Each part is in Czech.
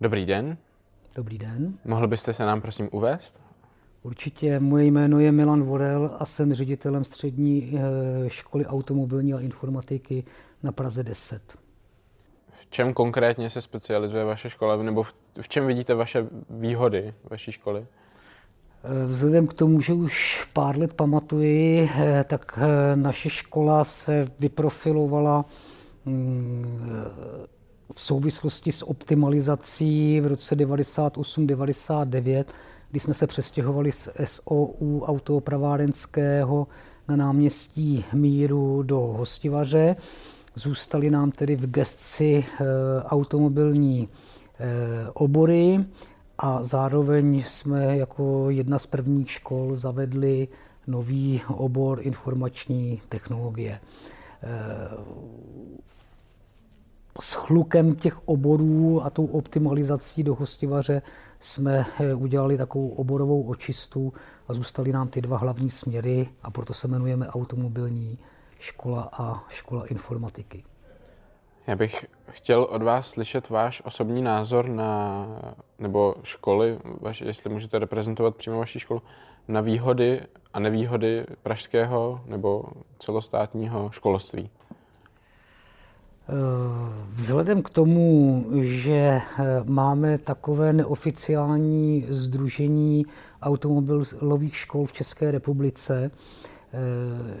Dobrý den. Dobrý den. Mohl byste se nám prosím uvést? Určitě. Moje jméno je Milan Vodel a jsem ředitelem střední eh, školy automobilní a informatiky na Praze 10. V čem konkrétně se specializuje vaše škola, nebo v čem vidíte vaše výhody vaší školy? Eh, vzhledem k tomu, že už pár let pamatuji, eh, tak naše škola se vyprofilovala mm, v souvislosti s optimalizací v roce 98-99, kdy jsme se přestěhovali z SOU autoopravárenského na náměstí Míru do Hostivaře. Zůstaly nám tedy v gestci e, automobilní e, obory a zároveň jsme jako jedna z prvních škol zavedli nový obor informační technologie. S chlukem těch oborů a tou optimalizací do hostivaře jsme eh, udělali takovou oborovou očistu a zůstaly nám ty dva hlavní směry a proto se jmenujeme automobilní škola a škola informatiky. Já bych chtěl od vás slyšet váš osobní názor na, nebo školy, vaš, jestli můžete reprezentovat přímo vaši školu, na výhody a nevýhody pražského nebo celostátního školství. Vzhledem k tomu, že eh, máme takové neoficiální združení automobilových škol v České republice, eh,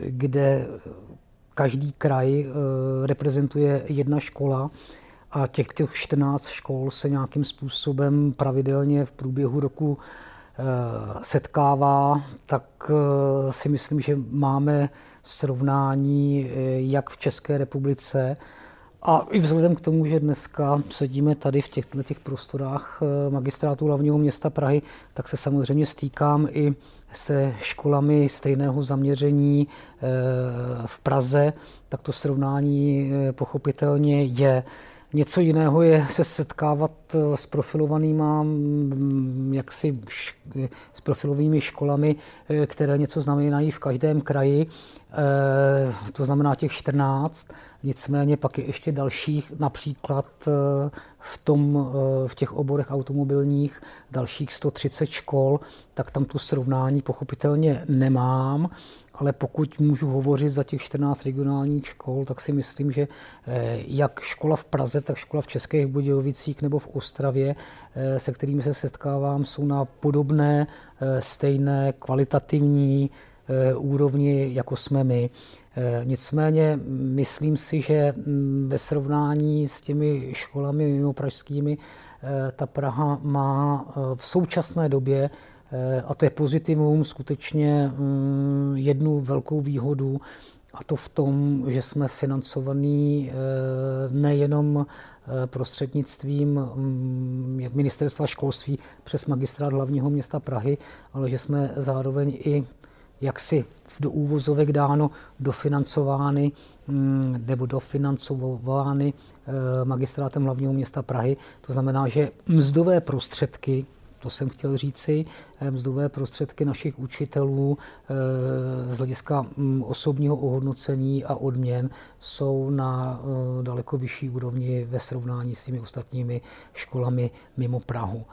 kde každý kraj eh, reprezentuje jedna škola a těch 14 škol se nějakým způsobem pravidelně v průběhu roku setkává, tak si myslím, že máme srovnání jak v České republice, a i vzhledem k tomu, že dneska sedíme tady v těchto těch prostorách eh, magistrátu hlavního města Prahy, tak se samozřejmě stýkám i se školami stejného zaměření eh, v Praze, tak to srovnání eh, pochopitelně je. Něco jiného je se setkávat s profilovanýma, mm, jaksi s profilovými školami, které něco znamenají v každém kraji, to znamená těch 14, Nicméně pak je ještě dalších, například eh, v, tom, eh, v těch oborech automobilních dalších 130 škol, tak tam tu srovnání pochopitelně nemám, ale pokud můžu hovořit za těch 14 regionálních škol, tak si myslím, že eh, jak škola v Praze, tak škola v Českých Budějovicích nebo v Ostravě, se kterými se setkávám, jsou na podobné, stejné, kvalitativní úrovni, jako jsme my. Eh, nicméně myslím si, že mm, ve srovnání s těmi školami mimo pražskými eh, ta Praha má eh, v současné době, a to je pozitivum, skutečně mm, jednu velkou výhodu, a to v tom, že jsme financovaní nejenom prostřednictvím mm, ministerstva školství přes magistrát hlavního města Prahy, ale že jsme zároveň i jaksi do úvozovek dáno dofinancovány mm, nebo dofinancovány eh, magistrátem hlavního města Prahy. To znamená, že mzdové prostředky, to jsem chtěl říci, eh, mzdové prostředky našich učitelů eh, z hlediska mm, osobního ohodnocení a odměn jsou na daleko vyšší úrovni ve srovnání s těmi ostatními školami mimo Prahu.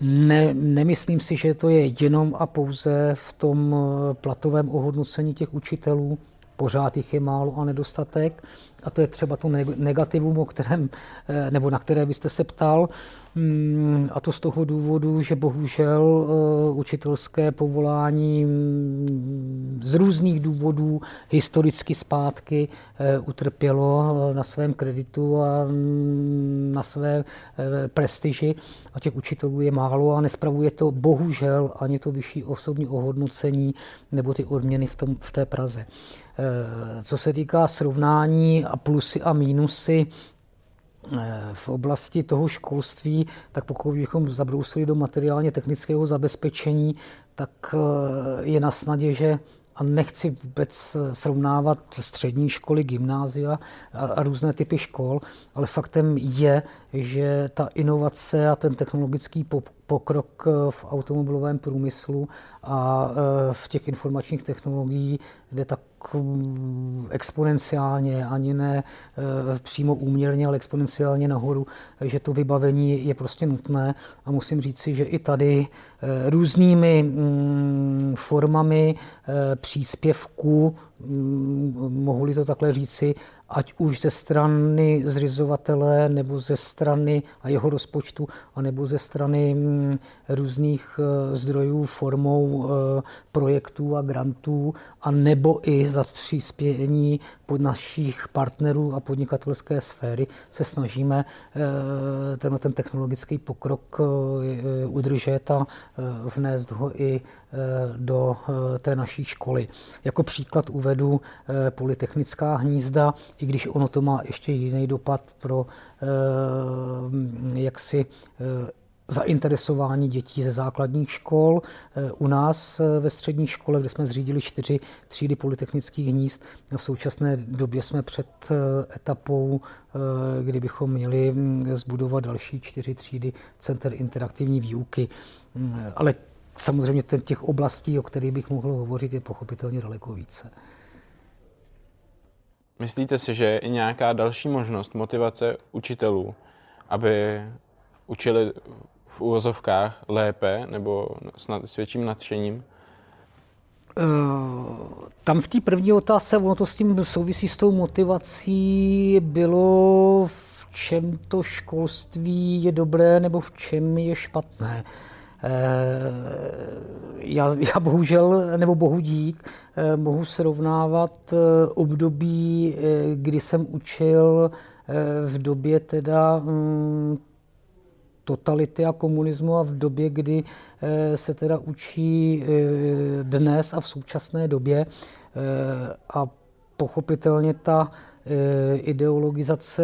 Ne, nemyslím si, že to je jenom a pouze v tom eh, platovém ohodnocení těch učitelů. Pořád jich je málo a nedostatek. A to je třeba to negativum, o kterém, eh, nebo na které byste se ptal. Mm, a to z toho důvodu, že bohužel eh, učitelské povolání mm, z různých důvodů historicky zpátky eh, utrpělo na svém kreditu a mm, na své prestiži. A těch učitelů je málo a nespravuje to bohužel ani to vyšší osobní ohodnocení nebo ty odměny v, tom, v té Praze. Co se týká srovnání a plusy a mínusy eh, v oblasti toho školství, tak pokud bychom zabrousili do materiálně technického zabezpečení, tak eh, je na snadě, že a nechci vůbec srovnávat střední školy, gymnázia a, různé typy škol, ale faktem je, že ta inovace a ten technologický pokrok v automobilovém průmyslu a e, v těch informačních technologiích jde tak mm, exponenciálně, ani ne přímo úměrně, ale exponenciálně nahoru, že to vybavení je prostě nutné. A musím říci, že i tady různými mm, formami příspěvku, mm, mohu-li to takhle říci, ať už ze strany zřizovatele, nebo ze strany a jeho rozpočtu, anebo ze strany mm, různých eh, zdrojů formou eh, projektů a grantů, a nebo i za příspění pod našich partnerů a podnikatelské sféry se snažíme eh, tenhle ten technologický pokrok udržet a vnést ho i do té naší školy. Jako příklad uvedu Polytechnická hnízda, i když ono to má ještě jiný dopad pro jaksi zainteresování dětí ze základních škol. U nás ve střední škole, kde jsme zřídili čtyři třídy polytechnických hnízd, v současné době jsme před etapou, kdy bychom měli zbudovat další čtyři třídy Center interaktivní výuky. Ale samozřejmě těch oblastí, o kterých bych mohl hovořit, je pochopitelně daleko více. Myslíte si, že je i nějaká další možnost motivace učitelů, aby učili v úvozovkách lépe nebo s větším nadšením? Eh, tam v té první otázce, ono to s tím souvisí s tou motivací, bylo v čem to školství je dobré nebo v čem je špatné. Já, já bohužel, nebo bohu dík, eh, mohu srovnávat období, kdy jsem učil v době teda mm, totality a komunismu a v době, kdy eh, se teda učí eh, dnes a v současné době eh, a pochopitelně ta ideologizace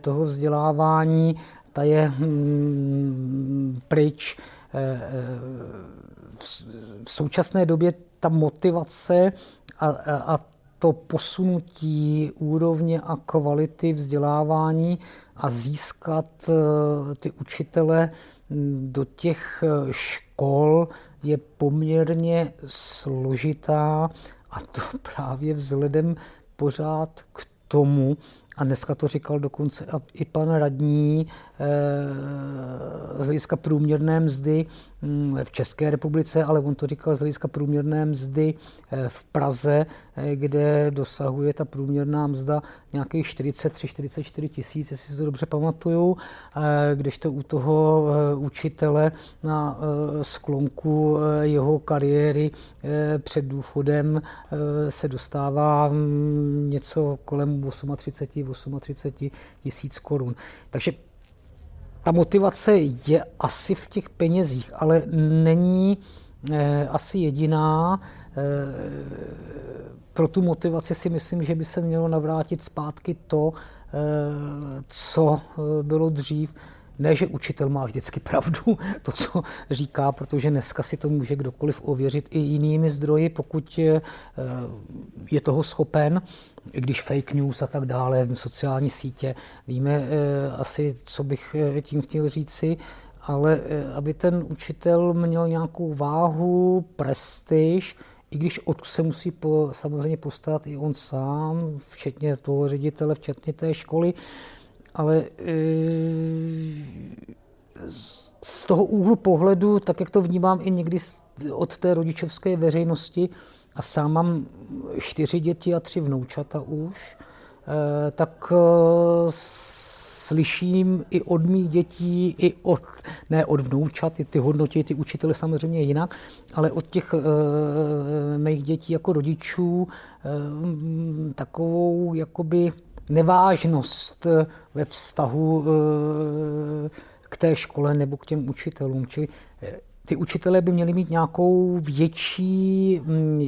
toho vzdělávání, ta je hm, pryč. V současné době ta motivace a, a to posunutí úrovně a kvality vzdělávání a získat eh, ty učitele do těch eh, škol je poměrně složitá a to právě vzhledem pořád k tomu, a dneska to říkal dokonce i pan radní eh, z hlediska průměrné mzdy hm, v České republice, ale on to říkal z hlediska průměrné mzdy eh, v Praze, eh, kde dosahuje ta průměrná mzda nějakých 43-44 tisíc, jestli si to dobře pamatuju, kdežto u toho učitele na sklonku jeho kariéry před důchodem se dostává hm, něco kolem 38 38 tisíc korun. Takže ta motivace je asi v těch penězích, ale není eh, asi jediná. Eh, pro tu motivaci si myslím, že by se mělo navrátit zpátky to, eh, co eh, bylo dřív. Ne, že učitel má vždycky pravdu, to, co říká, protože dneska si to může kdokoliv ověřit i jinými zdroji, pokud je, je toho schopen, i když fake news a tak dále, sociální sítě. Víme eh, asi, co bych eh, tím chtěl říci, ale eh, aby ten učitel měl nějakou váhu, prestiž, i když od se musí po, samozřejmě postarat i on sám, včetně toho ředitele, včetně té školy, ale z toho úhlu pohledu, tak jak to vnímám i někdy od té rodičovské veřejnosti, a sám mám čtyři děti a tři vnoučata už, eh, tak eh, slyším i od mých dětí, i od, ne od vnoučat, ty, ty hodnotí ty učitele samozřejmě jinak, ale od těch e, mých dětí jako rodičů e, takovou jakoby nevážnost ve vztahu e, k té škole nebo k těm učitelům. Čili ty učitelé by měli mít nějakou větší mm,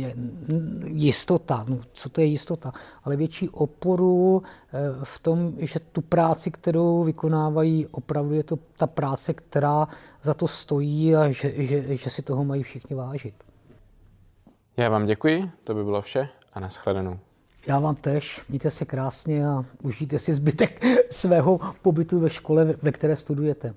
jistota, no, co to je jistota, ale větší oporu eh, v tom, že tu práci, kterou vykonávají, opravdu je to ta práce, která za to stojí a že, že, že si toho mají všichni vážit. Já vám děkuji, to by bylo vše a nashledanou. Já vám tež, mějte se krásně a užijte si zbytek svého pobytu ve škole, ve které studujete.